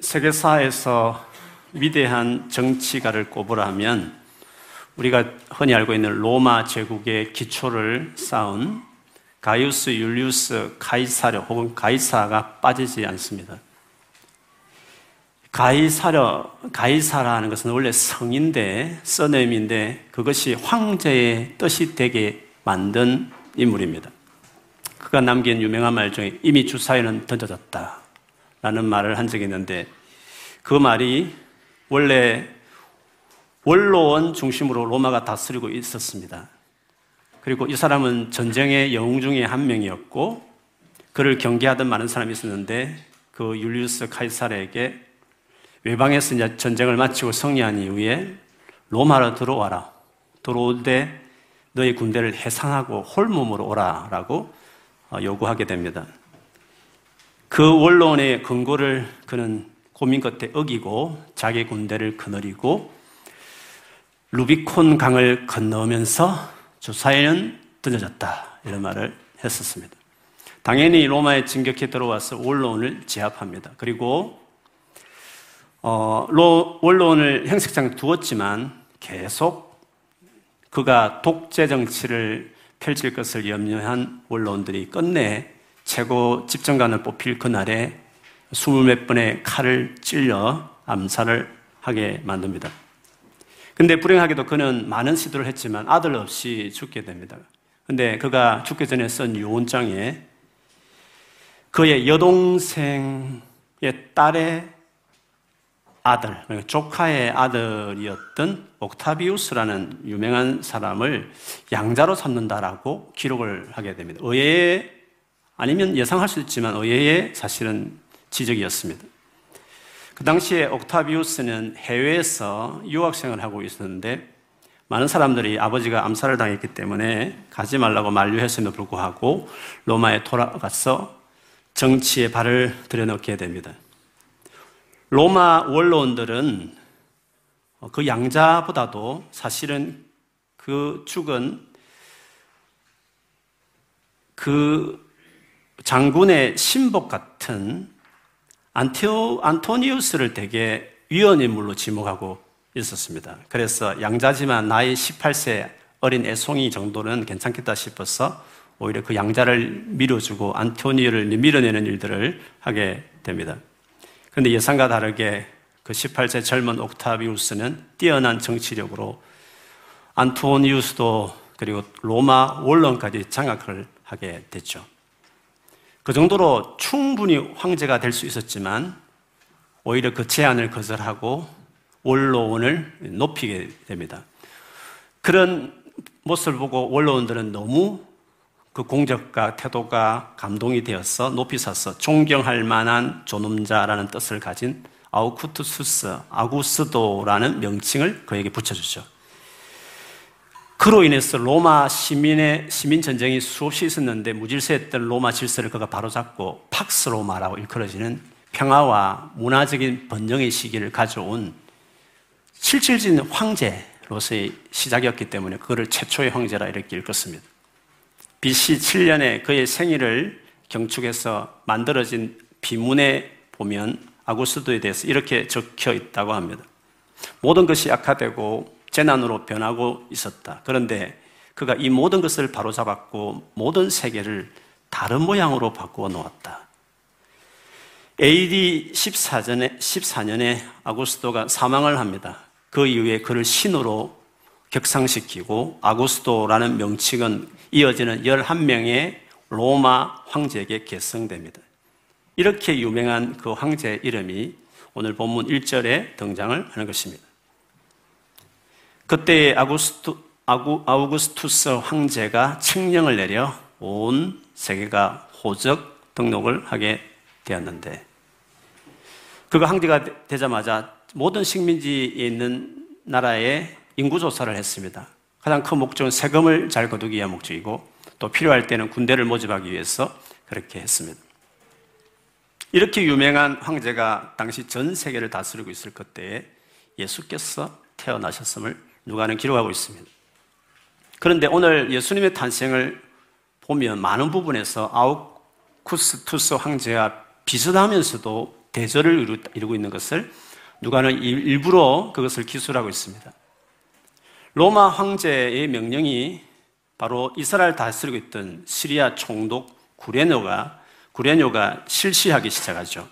세계사에서 위대한 정치가를 꼽으라면 우리가 흔히 알고 있는 로마 제국의 기초를 쌓은 가이우스 율리우스 가이사르 혹은 가이사가 빠지지 않습니다. 가이사르, 가이사라는 것은 원래 성인데, 써네임인데, 그것이 황제의 뜻이 되게 만든 인물입니다. 그가 남긴 유명한 말 중에 이미 주사위는 던져졌다. 라는 말을 한 적이 있는데, 그 말이 원래 원로원 중심으로 로마가 다스리고 있었습니다. 그리고 이 사람은 전쟁의 영웅 중에 한 명이었고, 그를 경계하던 많은 사람이 있었는데, 그 율리우스 카이사르에게 외방에서 이제 전쟁을 마치고 승리한 이후에 로마로 들어와라. 들어올 때 너희 군대를 해상하고 홀몸으로 오라라고 어, 요구하게 됩니다. 그 원론의 근거를 그는 고민 끝에 어기고 자기 군대를 거느리고 루비콘 강을 건너면서 주사에는 던져졌다. 이런 말을 했었습니다. 당연히 로마에 진격해 들어와서 원론을 제압합니다. 그리고 어, 원론을 행색장에 두었지만 계속 그가 독재 정치를 펼칠 것을 염려한 원로원들이 끝내 최고 집정관을 뽑힐 그날에 스물 몇 번의 칼을 찔려 암살을 하게 만듭니다. 근데 불행하게도 그는 많은 시도를 했지만 아들 없이 죽게 됩니다. 근데 그가 죽기 전에 쓴 유언장에 그의 여동생의 딸의 아들, 조카의 아들이었던 옥타비우스라는 유명한 사람을 양자로 삼는다라고 기록을 하게 됩니다. 의외의 아니면 예상할 수 있지만 의외의 사실은 지적이었습니다. 그 당시에 옥타비우스는 해외에서 유학생을 하고 있었는데 많은 사람들이 아버지가 암살을 당했기 때문에 가지 말라고 만류했음에도 불구하고 로마에 돌아가서 정치에 발을 들여놓게 됩니다. 로마 원로원들은 그 양자보다도 사실은 그 죽은 그 장군의 신복 같은 안테오, 안토니우스를 되게 위헌 인물로 지목하고 있었습니다. 그래서 양자지만 나이 18세 어린 애송이 정도는 괜찮겠다 싶어서 오히려 그 양자를 밀어주고 안토니우를 밀어내는 일들을 하게 됩니다. 그런데 예상과 다르게 그 18세 젊은 옥타비우스는 뛰어난 정치력으로 안토니우스도 그리고 로마 원론까지 장악을 하게 됐죠. 그 정도로 충분히 황제가 될 수 있었지만 오히려 그 제안을 거절하고 원로원을 높이게 됩니다. 그런 모습을 보고 원로원들은 너무 그 공적과 태도가 감동이 되어서 높이 사서 존경할 만한 존엄자라는 뜻을 가진 아우쿠투스스, 아구스도라는 명칭을 그에게 붙여주죠. 그로 인해서 로마 시민의 시민 전쟁이 수없이 있었는데 무질서했던 로마 질서를 그가 바로잡고 팍스 로마라고 일컬어지는 평화와 문화적인 번영의 시기를 가져온 실질적인 황제로서의 시작이었기 때문에 그거를 최초의 황제라 이렇게 읽었습니다. BC 7년에 그의 생일을 경축해서 만들어진 비문에 보면 아구스도에 대해서 이렇게 적혀 있다고 합니다. 모든 것이 악화되고 재난으로 변하고 있었다. 그런데 그가 이 모든 것을 바로잡았고 모든 세계를 다른 모양으로 바꾸어 놓았다. AD 14년에, 14년에 아구스도가 사망을 합니다. 그 이후에 그를 신으로 격상시키고 아구스도라는 명칭은 이어지는 11명의 로마 황제에게 계승됩니다. 이렇게 유명한 그 황제 이름이 오늘 본문 1절에 등장을 하는 것입니다. 그때 아구스투, 아구, 아우구스투스 황제가 칙령을 내려 온 세계가 호적 등록을 하게 되었는데 그가 황제가 되자마자 모든 식민지에 있는 나라에 인구조사를 했습니다. 가장 큰 목적은 세금을 잘 거두기 위한 목적이고 또 필요할 때는 군대를 모집하기 위해서 그렇게 했습니다. 이렇게 유명한 황제가 당시 전 세계를 다스리고 있을 그때에 예수께서 태어나셨음을 누가는 기록하고 있습니다. 그런데 오늘 예수님의 탄생을 보면 많은 부분에서 아우쿠스투스 황제와 비슷하면서도 대절을 이루고 있는 것을 누가는 일부러 그것을 기술하고 있습니다. 로마 황제의 명령이 바로 이스라엘 다스리고 있던 시리아 총독 구레노가 구레뇨가 실시하기 시작하죠.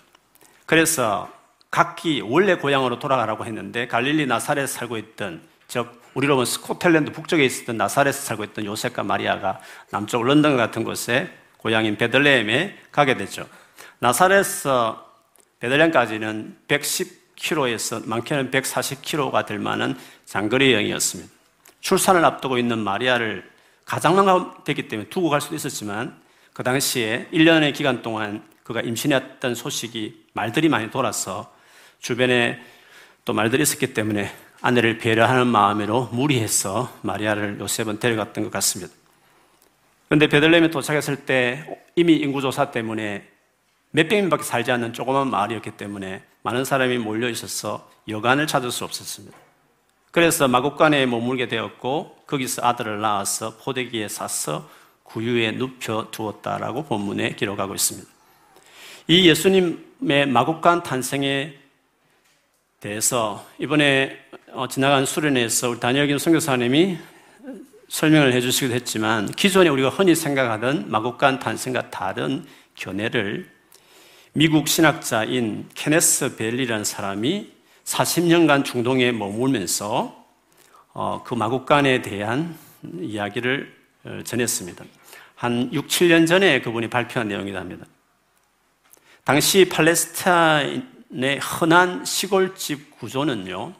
그래서 각기 원래 고향으로 돌아가라고 했는데 갈릴리 나사렛에 살고 있던 즉 우리로 보면 스코틀랜드 북쪽에 있었던 나사렛에 살고 있던 요셉과 마리아가 남쪽 런던 같은 곳에 고향인 베들레헴에 가게 되죠. 나사렛에서 베들레헴까지는 110km에서 많게는 140km가 될 만한 장거리 여행이었습니다. 출산을 앞두고 있는 마리아를 가장만 됐기 때문에 두고 갈 수도 있었지만 그 당시에 1년의 기간 동안 그가 임신했던 소식이 말들이 많이 돌아서 주변에 또 말들이 있었기 때문에 아내를 배려하는 마음으로 무리해서 마리아를 요셉은 데려갔던 것 같습니다. 그런데 베들레헴에 도착했을 때 이미 인구조사 때문에 몇백 명밖에 살지 않는 조그만 마을이었기 때문에 많은 사람이 몰려 있어서 여관을 찾을 수 없었습니다. 그래서 마곡간에 머물게 되었고 거기서 아들을 낳아서 포대기에 싸서 구유에 눕혀 두었다라고 본문에 기록하고 있습니다. 이 예수님의 마곡간 탄생에 대해서 이번에 어, 지나간 수련회에서 우리 다니엘 김 선교사님이 설명을 해주시기도 했지만 기존에 우리가 흔히 생각하던 마곡간 탄생과 다른 견해를 미국 신학자인 케네스 벨리라는 사람이 40년간 중동에 머물면서 어, 그 마곡간에 대한 이야기를 어, 전했습니다. 한 6, 7년 전에 그분이 발표한 내용이다 합니다. 당시 팔레스타인의 흔한 시골집 구조는요,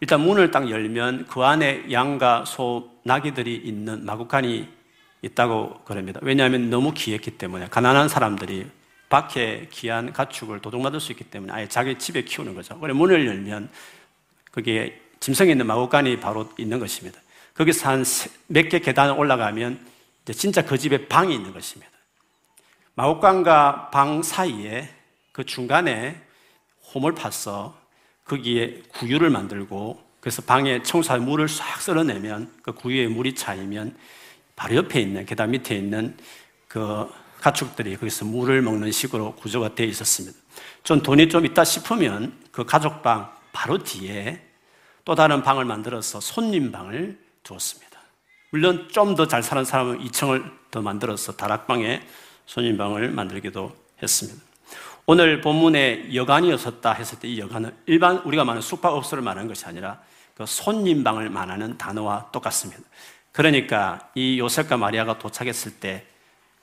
일단 문을 딱 열면 그 안에 양과 소, 나귀들이 있는 마구간이 있다고 그럽니다. 왜냐하면 너무 귀했기 때문에 가난한 사람들이 밖에 귀한 가축을 도둑맞을 수 있기 때문에 아예 자기 집에 키우는 거죠. 그래 문을 열면 거기에 짐승이 있는 마구간이 바로 있는 것입니다. 거기서 한 몇 개 계단을 올라가면 진짜 그 집에 방이 있는 것입니다. 마구간과 방 사이에 그 중간에 홈을 파서 거기에 구유를 만들고 그래서 방에 청소할 물을 싹 썰어내면 그 구유에 물이 차이면 바로 옆에 있는 계단 밑에 있는 그 가축들이 거기서 물을 먹는 식으로 구조가 되어 있었습니다. 좀 돈이 좀 있다 싶으면 그 가족방 바로 뒤에 또 다른 방을 만들어서 손님방을 두었습니다. 물론 좀 더 잘 사는 사람은 2층을 더 만들어서 다락방에 손님방을 만들기도 했습니다. 오늘 본문에 여관이었었다 했을 때 이 여관은 일반 우리가 말하는 숙박업소를 말하는 것이 아니라 그 손님방을 말하는 단어와 똑같습니다. 그러니까 이 요셉과 마리아가 도착했을 때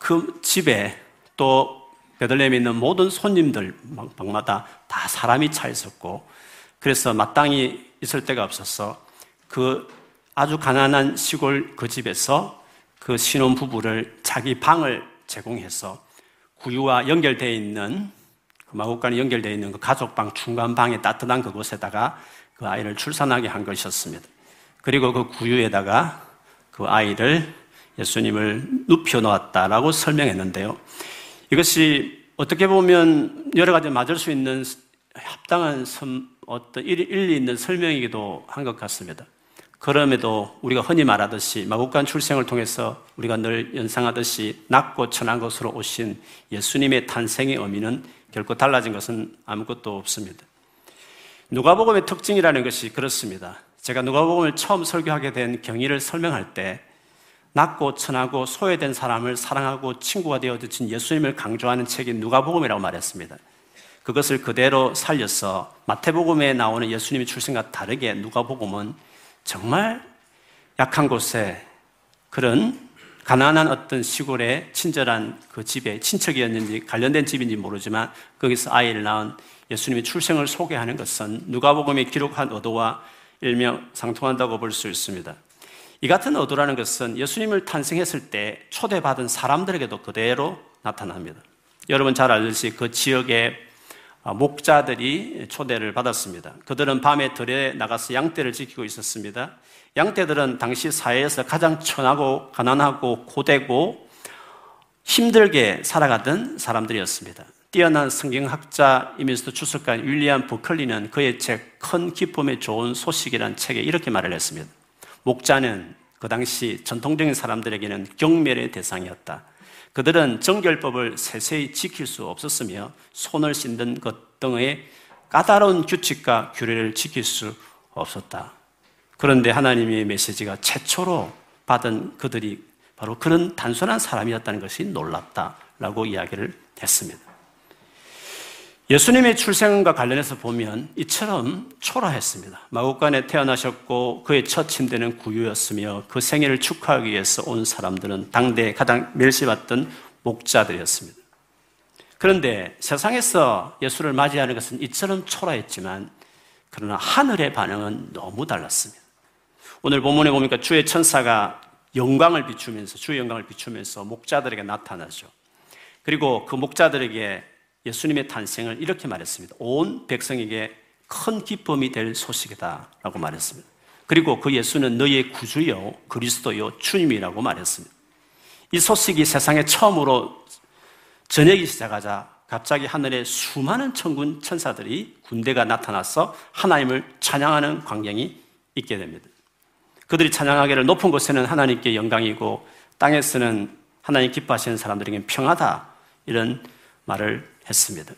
그 집에 또 베들레헴에 있는 모든 손님들 방마다 다 사람이 차 있었고 그래서 마땅히 있을 데가 없어서 그 아주 가난한 시골 그 집에서 그 신혼 부부를 자기 방을 제공해서 구유와 연결되어 있는 그 마곡간에 연결되어 있는 그 가족방 중간방에 따뜻한 그곳에다가 그 아이를 출산하게 한 것이었습니다. 그리고 그 구유에다가 그 아이를 예수님을 눕혀 놓았다라고 설명했는데요. 이것이 어떻게 보면 여러 가지 맞을 수 있는 합당한 어떤 일리 있는 설명이기도 한 것 같습니다. 그럼에도 우리가 흔히 말하듯이 마국간 출생을 통해서 우리가 늘 연상하듯이 낮고 천한 것으로 오신 예수님의 탄생의 의미는 결코 달라진 것은 아무것도 없습니다. 누가복음의 특징이라는 것이 그렇습니다. 제가 누가복음을 처음 설교하게 된 경위를 설명할 때 낮고 천하고 소외된 사람을 사랑하고 친구가 되어 주신 예수님을 강조하는 책이 누가복음이라고 말했습니다. 그것을 그대로 살려서 마태복음에 나오는 예수님의 출생과 다르게 누가복음은 정말 약한 곳에 그런 가난한 어떤 시골에 친절한 그 집에 친척이었는지 관련된 집인지 모르지만 거기서 아이를 낳은 예수님의 출생을 소개하는 것은 누가복음에 기록한 의도와 일명 상통한다고 볼 수 있습니다. 이 같은 의도라는 것은 예수님을 탄생했을 때 초대받은 사람들에게도 그대로 나타납니다. 여러분 잘 알듯이 그 지역의 아, 목자들이 초대를 받았습니다. 그들은 밤에 들에 나가서 양떼를 지키고 있었습니다. 양떼들은 당시 사회에서 가장 천하고 가난하고 고되고 힘들게 살아가던 사람들이었습니다. 뛰어난 성경학자이면서도 주석가인 윌리엄 부클리는 그의 책 큰 기쁨의 좋은 소식이라는 책에 이렇게 말을 했습니다. 목자는 그 당시 전통적인 사람들에게는 경멸의 대상이었다. 그들은 정결법을 세세히 지킬 수 없었으며 손을 씻는 것 등의 까다로운 규칙과 규례를 지킬 수 없었다. 그런데 하나님의 메시지가 최초로 받은 그들이 바로 그런 단순한 사람이었다는 것이 놀랍다라고 이야기를 했습니다. 예수님의 출생과 관련해서 보면 이처럼 초라했습니다. 마국간에 태어나셨고 그의 첫 침대는 구유였으며 그 생일을 축하하기 위해서 온 사람들은 당대에 가장 멸시받던 목자들이었습니다. 그런데 세상에서 예수를 맞이하는 것은 이처럼 초라했지만 그러나 하늘의 반응은 너무 달랐습니다. 오늘 본문에 보니까 주의 천사가 영광을 비추면서 주의 영광을 비추면서 목자들에게 나타나죠. 그리고 그 목자들에게 예수님의 탄생을 이렇게 말했습니다. 온 백성에게 큰 기쁨이 될 소식이다라고 말했습니다. 그리고 그 예수는 너희의 구주요 그리스도요 주님이라고 말했습니다. 이 소식이 세상에 처음으로 전해기 시작하자 갑자기 하늘에 수많은 천군 천사들이 군대가 나타나서 하나님을 찬양하는 광경이 있게 됩니다. 그들이 찬양하기를 높은 곳에는 하나님께 영광이고 땅에서는 하나님 기뻐하시는 사람들에게 평하다 이런 말을 했습니다.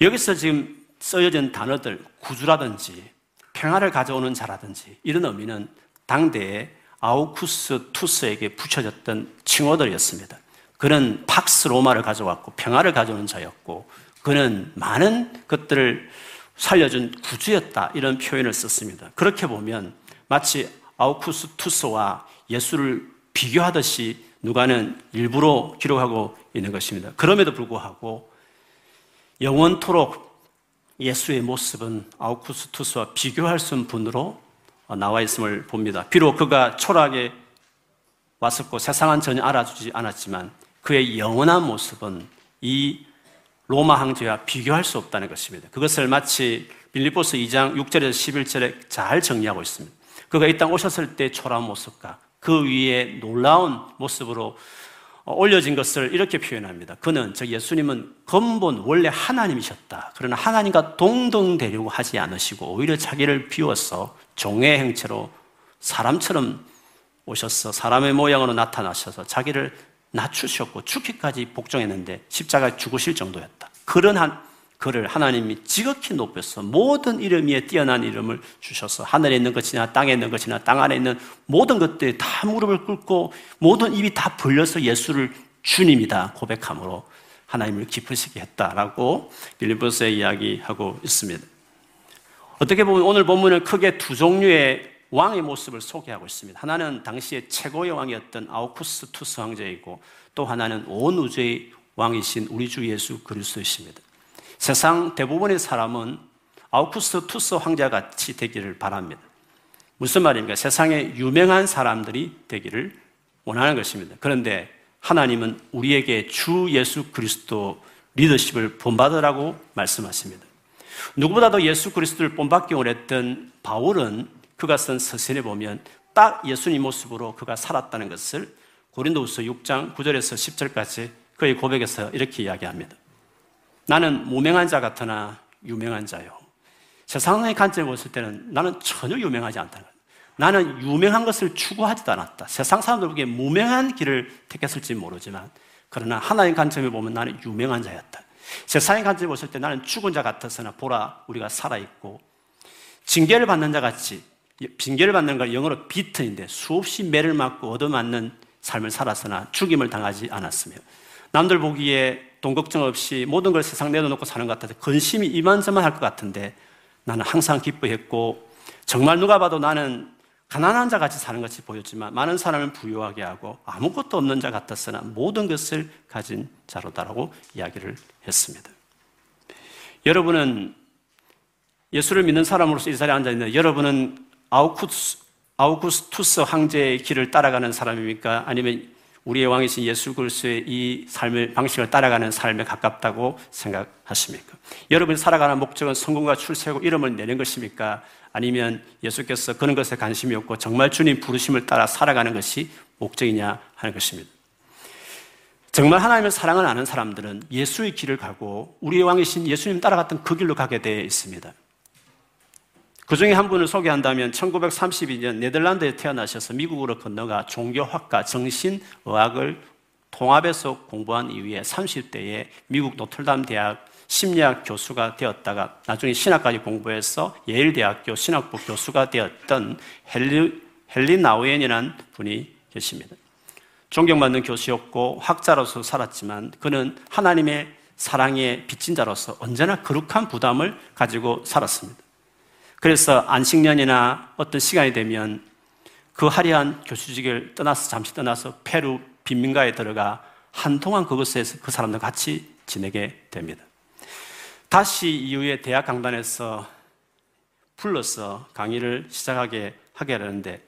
여기서 지금 써여진 단어들 구주라든지 평화를 가져오는 자라든지 이런 의미는 당대에 아우쿠스 투스에게 붙여졌던 칭호들이었습니다. 그는 팍스 로마를 가져왔고 평화를 가져오는 자였고 그는 많은 것들을 살려준 구주였다 이런 표현을 썼습니다. 그렇게 보면 마치 아우쿠스 투스와 예수를 비교하듯이 누가는 일부러 기록하고 있는 것입니다. 그럼에도 불구하고 영원토록 예수의 모습은 아우쿠스투스와 비교할 수 없는 분으로 나와 있음을 봅니다. 비록 그가 초라하게 왔었고 세상은 전혀 알아주지 않았지만 그의 영원한 모습은 이 로마 황제와 비교할 수 없다는 것입니다. 그것을 마치 빌리포스 2장 6절에서 11절에 잘 정리하고 있습니다. 그가 이 땅 오셨을 때 초라한 모습과 그 위에 놀라운 모습으로 올려진 것을 이렇게 표현합니다. 그는 저 예수님은 근본 원래 하나님이셨다. 그러나 하나님과 동등되려고 하지 않으시고 오히려 자기를 비워서 종의 형체로 사람처럼 오셔서 사람의 모양으로 나타나셔서 자기를 낮추셨고 죽기까지 복종했는데 십자가에 죽으실 정도였다. 그런 한 그를 하나님이 지극히 높여서 모든 이름 위에 뛰어난 이름을 주셔서 하늘에 있는 것이나 땅에 있는 것이나 땅 안에 있는 모든 것들이 다 무릎을 꿇고 모든 입이 다 벌려서 예수를 주님이다 고백함으로 하나님을 기쁘시게 했다라고 빌리보스에 이야기하고 있습니다. 어떻게 보면 오늘 본문은 크게 두 종류의 왕의 모습을 소개하고 있습니다. 하나는 당시의 최고의 왕이었던 아우구스투스 황제이고 또 하나는 온 우주의 왕이신 우리 주 예수 그리스도이십니다. 세상 대부분의 사람은 아우구스투스 황제 같이 되기를 바랍니다. 무슨 말입니까? 세상에 유명한 사람들이 되기를 원하는 것입니다. 그런데 하나님은 우리에게 주 예수 그리스도 리더십을 본받으라고 말씀하십니다. 누구보다도 예수 그리스도를 본받기 원했던 바울은 그가 쓴 서신에 보면 딱 예수님 모습으로 그가 살았다는 것을 고린도후서 6장 9절에서 10절까지 그의 고백에서 이렇게 이야기합니다. 나는 무명한 자 같으나 유명한 자요. 세상의 관점을 봤을 때는 나는 전혀 유명하지 않다는 거예요. 나는 유명한 것을 추구하지도 않았다. 세상 사람들 보기에 무명한 길을 택했을지 모르지만, 그러나 하나님 관점에 보면 나는 유명한 자였다. 세상의 관점을 봤을 때 나는 죽은 자 같았으나 보라, 우리가 살아있고, 징계를 받는 자 같이, 징계를 받는 걸 영어로 비튼인데 수없이 매를 맞고 얻어맞는 삶을 살았으나 죽임을 당하지 않았으며, 남들 보기에 돈 걱정 없이 모든 걸 세상 내려놓고 사는 것 같아서 근심이 이만저만 할 것 같은데 나는 항상 기뻐했고 정말 누가 봐도 나는 가난한 자 같이 사는 것이 보였지만 많은 사람을 부유하게 하고 아무것도 없는 자 같았으나 모든 것을 가진 자로다라고 이야기를 했습니다. 여러분은 예수를 믿는 사람으로서 이 자리에 앉아 있는 여러분은 아우쿠스, 아우구스투스 황제의 길을 따라가는 사람입니까? 아니면 우리의 왕이신 예수 그리스도의 이 삶을 방식을 따라가는 삶에 가깝다고 생각하십니까? 여러분이 살아가는 목적은 성공과 출세고 이름을 내는 것입니까? 아니면 예수께서 그런 것에 관심이 없고 정말 주님 부르심을 따라 살아가는 것이 목적이냐 하는 것입니다. 정말 하나님을 사랑을 아는 사람들은 예수의 길을 가고 우리의 왕이신 예수님 따라갔던 그 길로 가게 되어 있습니다. 그 중에 한 분을 소개한다면 1932년 네덜란드에 태어나셔서 미국으로 건너가 종교학과, 정신의학을 통합에서 공부한 이후에 30대에 미국 노틀담 대학 심리학 교수가 되었다가 나중에 신학까지 공부해서 예일대학교 신학부 교수가 되었던 헬리, 헬리 나우엔이라는 분이 계십니다. 존경받는 교수였고 학자로서 살았지만 그는 하나님의 사랑의 빚진 자로서 언제나 거룩한 부담을 가지고 살았습니다. 그래서 안식년이나 어떤 시간이 되면 그 화려한 교수직을 떠나서 잠시 떠나서 페루 빈민가에 들어가 한동안 그곳에서 그 사람들 같이 지내게 됩니다. 다시 이후에 대학 강단에서 불러서 강의를 시작하게 하게 되는데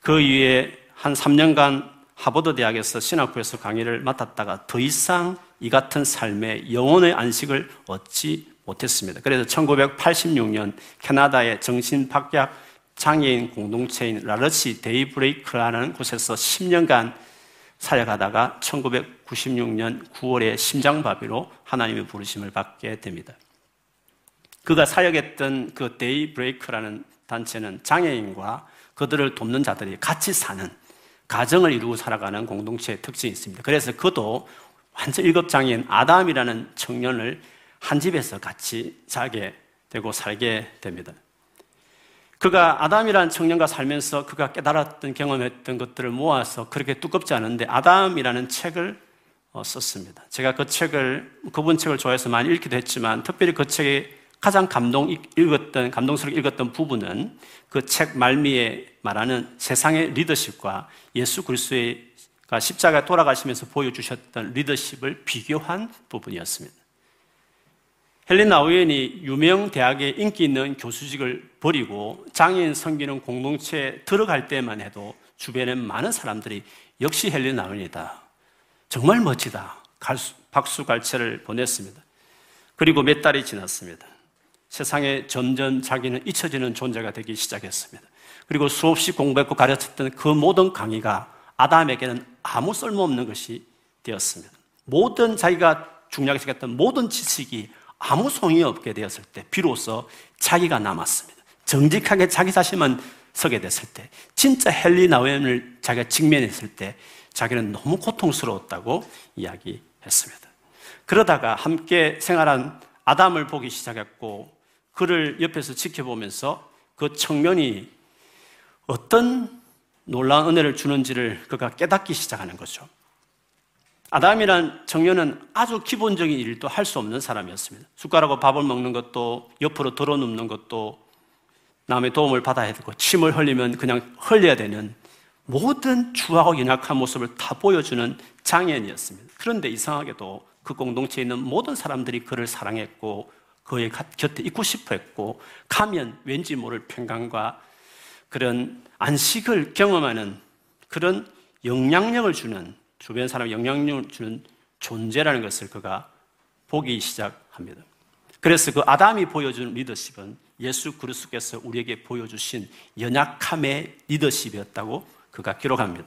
그 이후에 한 3년간 하버드 대학에서 신학부에서 강의를 맡았다가 더 이상 이 같은 삶의 영혼의 안식을 얻지 못했습니다. 그래서 1986년 캐나다의 정신박약 장애인 공동체인 라르시 데이브레이크라는 곳에서 10년간 사역하다가 1996년 9월에 심장마비로 하나님의 부르심을 받게 됩니다. 그가 사역했던 그 데이브레이크라는 단체는 장애인과 그들을 돕는 자들이 같이 사는 가정을 이루고 살아가는 공동체의 특징이 있습니다. 그래서 그도 완전 일급장애인 아담이라는 청년을 한 집에서 같이 자게 되고 살게 됩니다. 그가 아담이라는 청년과 살면서 그가 깨달았던 경험했던 것들을 모아서 그렇게 두껍지 않은데 아담이라는 책을 어, 썼습니다. 제가 그 책을 그분 책을 좋아해서 많이 읽기도 했지만 특별히 그 책에 가장 감동 읽었던 감동스럽게 읽었던 부분은 그 책 말미에 말하는 세상의 리더십과 예수 그리스도의 십자가 돌아가시면서 보여주셨던 리더십을 비교한 부분이었습니다. 헬린 나우엔이 유명 대학의 인기 있는 교수직을 버리고 장애인 섬기는 공동체에 들어갈 때만 해도 주변에 많은 사람들이 역시 헬린 나우엔이다. 정말 멋지다. 박수 갈채를 보냈습니다. 그리고 몇 달이 지났습니다. 세상에 점점 자기는 잊혀지는 존재가 되기 시작했습니다. 그리고 수없이 공부했고 가르쳤던 그 모든 강의가 아담에게는 아무 쓸모없는 것이 되었습니다. 모든 자기가 중요하게 생각했던 모든 지식이 아무 소용이 없게 되었을 때 비로소 자기가 남았습니다. 정직하게 자기 자신만 서게 됐을 때 진짜 헨리 나웬을 자기가 직면했을 때 자기는 너무 고통스러웠다고 이야기했습니다. 그러다가 함께 생활한 아담을 보기 시작했고 그를 옆에서 지켜보면서 그 청년이 어떤 놀라운 은혜를 주는지를 그가 깨닫기 시작하는 거죠. 아담이란 청년은 아주 기본적인 일도 할 수 없는 사람이었습니다. 숟가락으로 밥을 먹는 것도 옆으로 들어 눕는 것도 남의 도움을 받아야 되고 침을 흘리면 그냥 흘려야 되는 모든 추하고 연약한 모습을 다 보여주는 장애인이었습니다. 그런데 이상하게도 그 공동체에 있는 모든 사람들이 그를 사랑했고 그의 곁에 있고 싶어 했고 가면 왠지 모를 평강과 그런 안식을 경험하는 그런 영향력을 주는 주변 사람 영향력을 주는 존재라는 것을 그가 보기 시작합니다. 그래서 그 아담이 보여준 리더십은 예수 그리스도께서 우리에게 보여주신 연약함의 리더십이었다고 그가 기록합니다.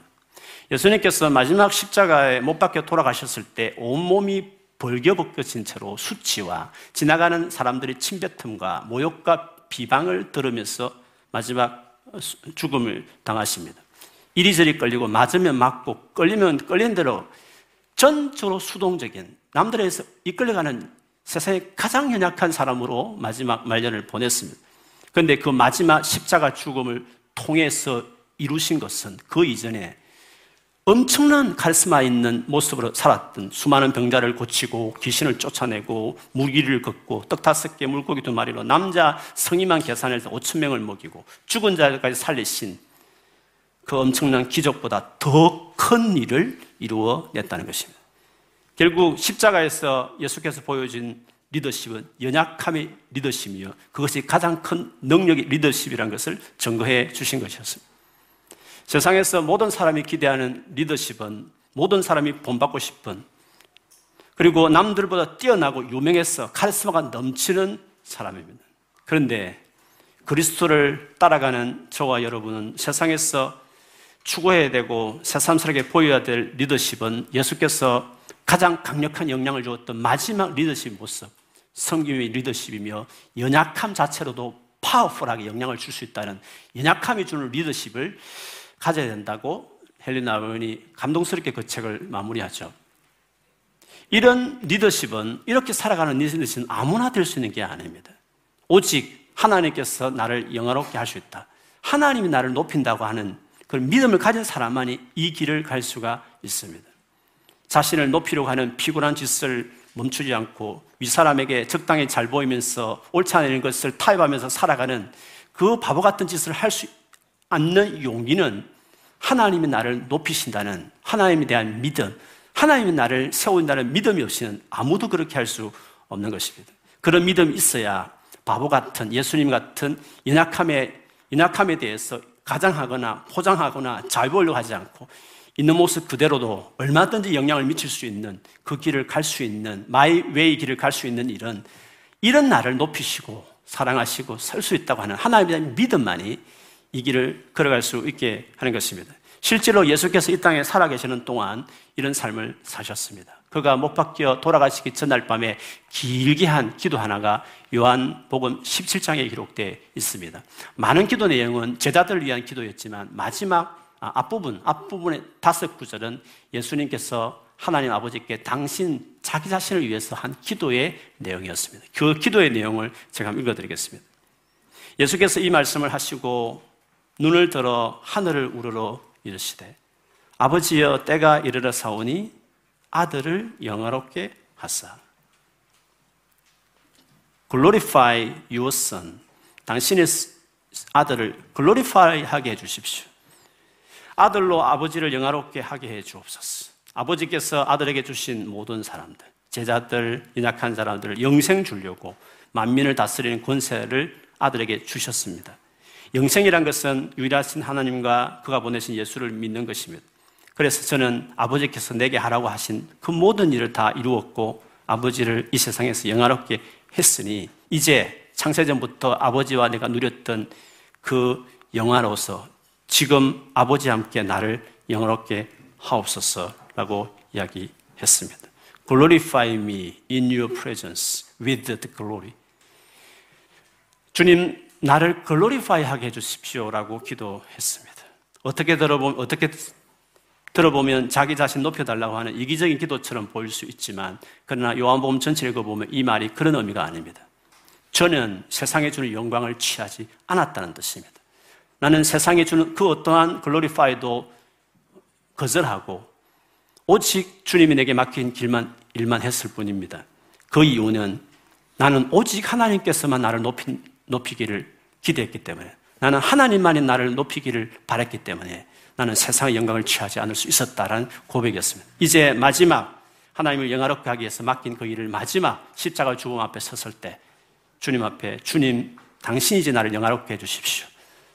예수님께서 마지막 십자가에 못 박혀 돌아가셨을 때 온몸이 벌겨벗겨진 채로 수치와 지나가는 사람들의 침뱉음과 모욕과 비방을 들으면서 마지막 죽음을 당하십니다. 이리저리 끌리고 맞으면 맞고 끌리면 끌린 대로 전적으로 수동적인 남들에서 이끌려가는 세상에 가장 연약한 사람으로 마지막 말년을 보냈습니다. 그런데 그 마지막 십자가 죽음을 통해서 이루신 것은 그 이전에 엄청난 카리스마 있는 모습으로 살았던 수많은 병자를 고치고 귀신을 쫓아내고 무기를 걷고 떡 다섯 개 물고기 두 마리로 남자 성의만 계산해서 5천 명을 먹이고 죽은 자까지 살리신 그 엄청난 기적보다 더 큰 일을 이루어 냈다는 것입니다. 결국 십자가에서 예수께서 보여준 리더십은 연약함의 리더십이며 그것이 가장 큰 능력의 리더십이라는 것을 증거해 주신 것이었습니다. 세상에서 모든 사람이 기대하는 리더십은 모든 사람이 본받고 싶은 그리고 남들보다 뛰어나고 유명해서 카리스마가 넘치는 사람입니다. 그런데 그리스도를 따라가는 저와 여러분은 세상에서 추구해야 되고 새삼스럽게 보여야 될 리더십은 예수께서 가장 강력한 영향을 주었던 마지막 리더십 모습, 성김의 리더십이며 연약함 자체로도 파워풀하게 영향을 줄 수 있다는 연약함이 주는 리더십을 가져야 된다고 헬리나 의원이 감동스럽게 그 책을 마무리하죠. 이런 리더십은 이렇게 살아가는 리더십은 아무나 될 수 있는 게 아닙니다. 오직 하나님께서 나를 영화롭게 할 수 있다. 하나님이 나를 높인다고 하는 그 믿음을 가진 사람만이 이 길을 갈 수가 있습니다. 자신을 높이려고 하는 피곤한 짓을 멈추지 않고 윗사람에게 적당히 잘 보이면서 옳지 않은 것을 타협하면서 살아가는 그 바보 같은 짓을 할 수 않는 용기는 하나님이 나를 높이신다는 하나님에 대한 믿음, 하나님이 나를 세운다는 믿음이 없이는 아무도 그렇게 할 수 없는 것입니다. 그런 믿음이 있어야 바보 같은 예수님 같은 연약함에 연약함에 대해서 가장하거나 포장하거나 잘 보려고 하지 않고 있는 모습 그대로도 얼마든지 영향을 미칠 수 있는 그 길을 갈 수 있는 my way 길을 갈 수 있는 일은 이런 나를 높이시고 사랑하시고 살수 있다고 하는 하나님에 대한 믿음만이 이 길을 걸어갈 수 있게 하는 것입니다. 실제로 예수께서 이 땅에 살아계시는 동안 이런 삶을 사셨습니다. 그가 못 박혀 돌아가시기 전날 밤에 길게 한 기도 하나가 요한복음 17장에 기록되어 있습니다. 많은 기도 내용은 제자들을 위한 기도였지만 마지막 아, 앞부분, 앞부분의 다섯 구절은 예수님께서 하나님 아버지께 당신 자기 자신을 위해서 한 기도의 내용이었습니다. 그 기도의 내용을 제가 읽어드리겠습니다. 예수께서 이 말씀을 하시고 눈을 들어 하늘을 우러러 이르시되 아버지여 때가 이르러 사오니 아들을 영화롭게 하사 glorify your son 당신의 아들을 glorify 하게 해 주십시오. 아들로 아버지를 영화롭게 하게 해 주옵소서. 아버지께서 아들에게 주신 모든 사람들, 제자들, 연약한 사람들을 영생 주려고 만민을 다스리는 권세를 아들에게 주셨습니다. 영생이란 것은 유일하신 하나님과 그가 보내신 예수를 믿는 것입니다. 그래서 저는 아버지께서 내게 하라고 하신 그 모든 일을 다 이루었고 아버지를 이 세상에서 영화롭게 했으니 이제 창세전부터 아버지와 내가 누렸던 그 영화로서 지금 아버지와 함께 나를 영화롭게 하옵소서라고 이야기했습니다. Glorify me in your presence with the glory. 주님, 나를 글로리파이 하게 해주십시오라고 기도했습니다. 어떻게 들어보면, 어떻게 들어보면 자기 자신 높여달라고 하는 이기적인 기도처럼 보일 수 있지만, 그러나 요한복음 전체를 읽어보면 이 말이 그런 의미가 아닙니다. 저는 세상에 주는 영광을 취하지 않았다는 뜻입니다. 나는 세상에 주는 그 어떠한 글로리파이도 거절하고 오직 주님이 내게 맡긴 길만 일만 했을 뿐입니다. 그 이유는 나는 오직 하나님께서만 나를 높인, 높이기를 기대했기 때문에 나는 하나님만이 나를 높이기를 바랬기 때문에 나는 세상의 영광을 취하지 않을 수 있었다라는 고백이었습니다. 이제 마지막 하나님을 영화롭게 하기 위해서 맡긴 그 일을 마지막 십자가 죽음 앞에 섰을 때 주님 앞에 주님 당신이 제 나를 영화롭게 해 주십시오.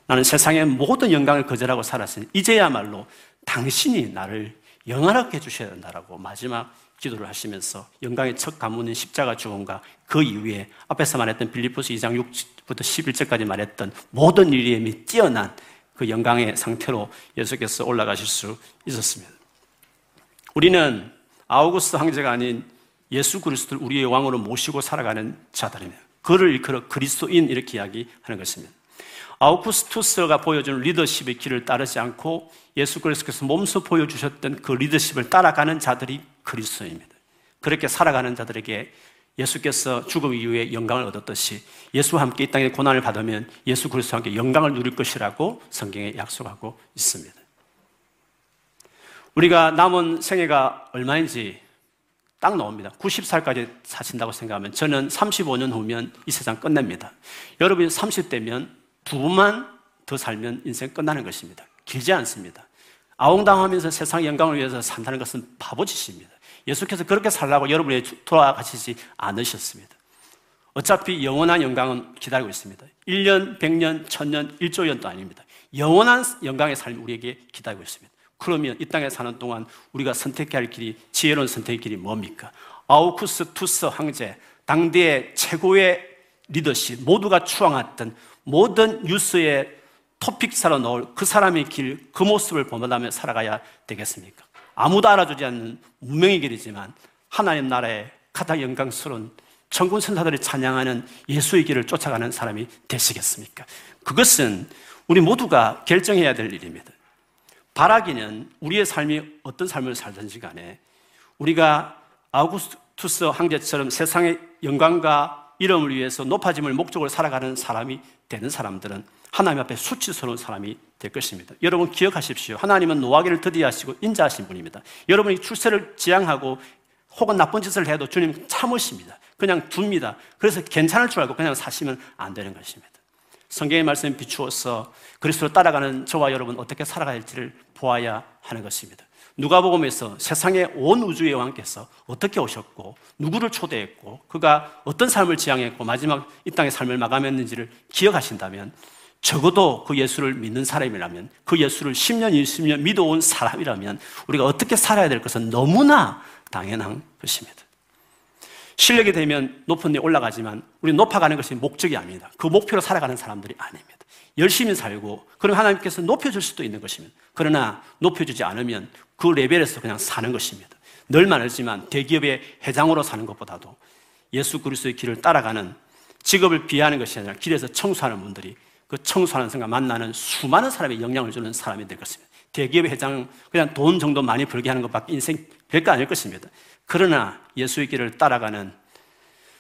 나는 세상의 모든 영광을 거절하고 살았으니 이제야말로 당신이 나를 영원하게 해주셔야 된다라고 마지막 기도를 하시면서 영광의 첫 가문인 십자가 죽음과 그 이후에 앞에서 말했던 빌리포스 2장 6부터 11절까지 말했던 모든 일에 미 뛰어난 그 영광의 상태로 예수께서 올라가실 수 있었습니다. 우리는 아우구스 황제가 아닌 예수 그리스도를 우리의 왕으로 모시고 살아가는 자들이며 그를 일컬어 그리스도인 이렇게 이야기하는 것입니다. 아우구스투스가 보여주는 리더십의 길을 따르지 않고 예수 그리스도께서 몸소 보여주셨던 그 리더십을 따라가는 자들이 그리스도입니다. 그렇게 살아가는 자들에게 예수께서 죽음 이후에 영광을 얻었듯이 예수와 함께 이 땅에 고난을 받으면 예수 그리스도와 함께 영광을 누릴 것이라고 성경에 약속하고 있습니다. 우리가 남은 생애가 얼마인지 딱 나옵니다. 90살까지 사신다고 생각하면 저는 35년 후면 이 세상 끝냅니다. 여러분이 30대면 두 번만 더 살면 인생 끝나는 것입니다. 길지 않습니다. 아웅당하면서 세상 영광을 위해서 산다는 것은 바보짓입니다. 예수께서 그렇게 살라고 여러분이 돌아가시지 않으셨습니다. 어차피 영원한 영광은 기다리고 있습니다. 1년, 100년, 1000년, 1조 년도 아닙니다. 영원한 영광의 삶이 우리에게 기다리고 있습니다. 그러면 이 땅에 사는 동안 우리가 선택해야 할 길이, 지혜로운 선택의 길이 뭡니까? 아우쿠스 투스 황제, 당대의 최고의 리더십, 모두가 추앙했던 모든 뉴스에 토픽사로 넣을 그 사람의 길, 그 모습을 본받으며 살아가야 되겠습니까? 아무도 알아주지 않는 운명의 길이지만 하나님 나라의 가장 영광스러운 천군 선사들이 찬양하는 예수의 길을 쫓아가는 사람이 되시겠습니까? 그것은 우리 모두가 결정해야 될 일입니다. 바라기는 우리의 삶이 어떤 삶을 살든지 간에 우리가 아우구스투스 황제처럼 세상의 영광과 이름을 위해서 높아짐을 목적으로 살아가는 사람이 되는 사람들은 하나님 앞에 수치스러운 사람이 될 것입니다. 여러분 기억하십시오. 하나님은 노하기를 더디하시고 인자하신 분입니다. 여러분이 출세를 지향하고 혹은 나쁜 짓을 해도 주님 참으십니다. 그냥 둡니다. 그래서 괜찮을 줄 알고 그냥 사시면 안 되는 것입니다. 성경의 말씀에 비추어서 그리스도로 따라가는 저와 여러분 어떻게 살아가야 할지를 보아야 하는 것입니다. 누가복음에서 세상의 온 우주의 왕께서 어떻게 오셨고 누구를 초대했고 그가 어떤 삶을 지향했고 마지막 이 땅의 삶을 마감했는지를 기억하신다면 적어도 그 예수를 믿는 사람이라면 그 예수를 10년, 20년 믿어온 사람이라면 우리가 어떻게 살아야 될 것은 너무나 당연한 것입니다. 실력이 되면 높은 데 올라가지만 우리 높아가는 것이 목적이 아닙니다. 그 목표로 살아가는 사람들이 아닙니다. 열심히 살고 그럼 하나님께서 높여줄 수도 있는 것입니다. 그러나 높여주지 않으면 그 레벨에서 그냥 사는 것입니다. 늘 말하지만 대기업의 회장으로 사는 것보다도 예수 그리스도의 길을 따라가는 직업을 비하는 것이 아니라 길에서 청소하는 분들이 그 청소하는 순간 만나는 수많은 사람의 영향을 주는 사람이 될 것입니다. 대기업 회장 그냥 돈 정도 많이 벌게 하는 것밖에 인생 별거 아닐 것입니다. 그러나 예수의 길을 따라가는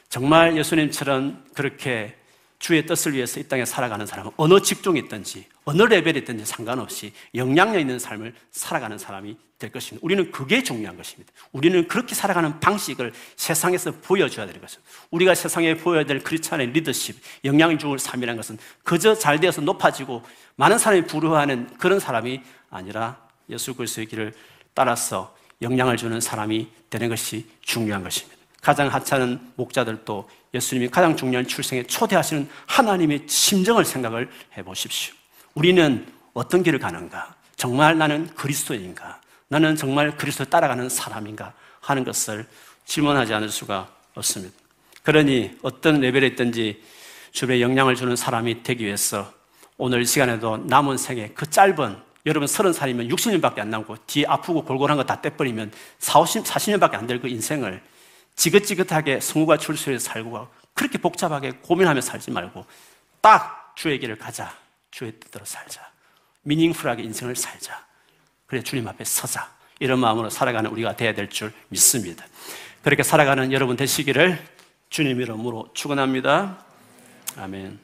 정말 예수님처럼 그렇게 주의 뜻을 위해서 이 땅에 살아가는 사람은 어느 직종에 있든지 어느 레벨에 있든지 상관없이 영향력 있는 삶을 살아가는 사람이 될 것입니다. 우리는 그게 중요한 것입니다. 우리는 그렇게 살아가는 방식을 세상에서 보여줘야 될 것입니다. 우리가 세상에 보여야 될 크리스찬의 리더십, 주는 삶이라는 것은 그저 잘 되어서 높아지고 많은 사람이 부러워하는 그런 사람이 아니라 예수 그리스도의 길을 따라서 영향을 주는 사람이 되는 것이 중요한 것입니다. 가장 하찮은 목자들도 예수님이 가장 중요한 출생에 초대하시는 하나님의 심정을 생각을 해 보십시오. 우리는 어떤 길을 가는가? 정말 나는 그리스도인가? 나는 정말 그리스도 따라가는 사람인가? 하는 것을 질문하지 않을 수가 없습니다. 그러니 어떤 레벨에 있든지 주변에 영향을 주는 사람이 되기 위해서 오늘 시간에도 남은 생에 그 짧은 여러분 서른 살이면 60년밖에 안 남고 뒤에 아프고 골골한 거 다 떼버리면 40, 40년밖에 안 될 그 인생을 지긋지긋하게 성우가 출소해서 살고 그렇게 복잡하게 고민하며 살지 말고 딱 주의 길을 가자. 주의 뜻대로 살자. 미닝풀하게 인생을 살자. 그래 주님 앞에 서자. 이런 마음으로 살아가는 우리가 되어야 될 줄 믿습니다. 그렇게 살아가는 여러분 되시기를 주님 이름으로 축원합니다. 아멘.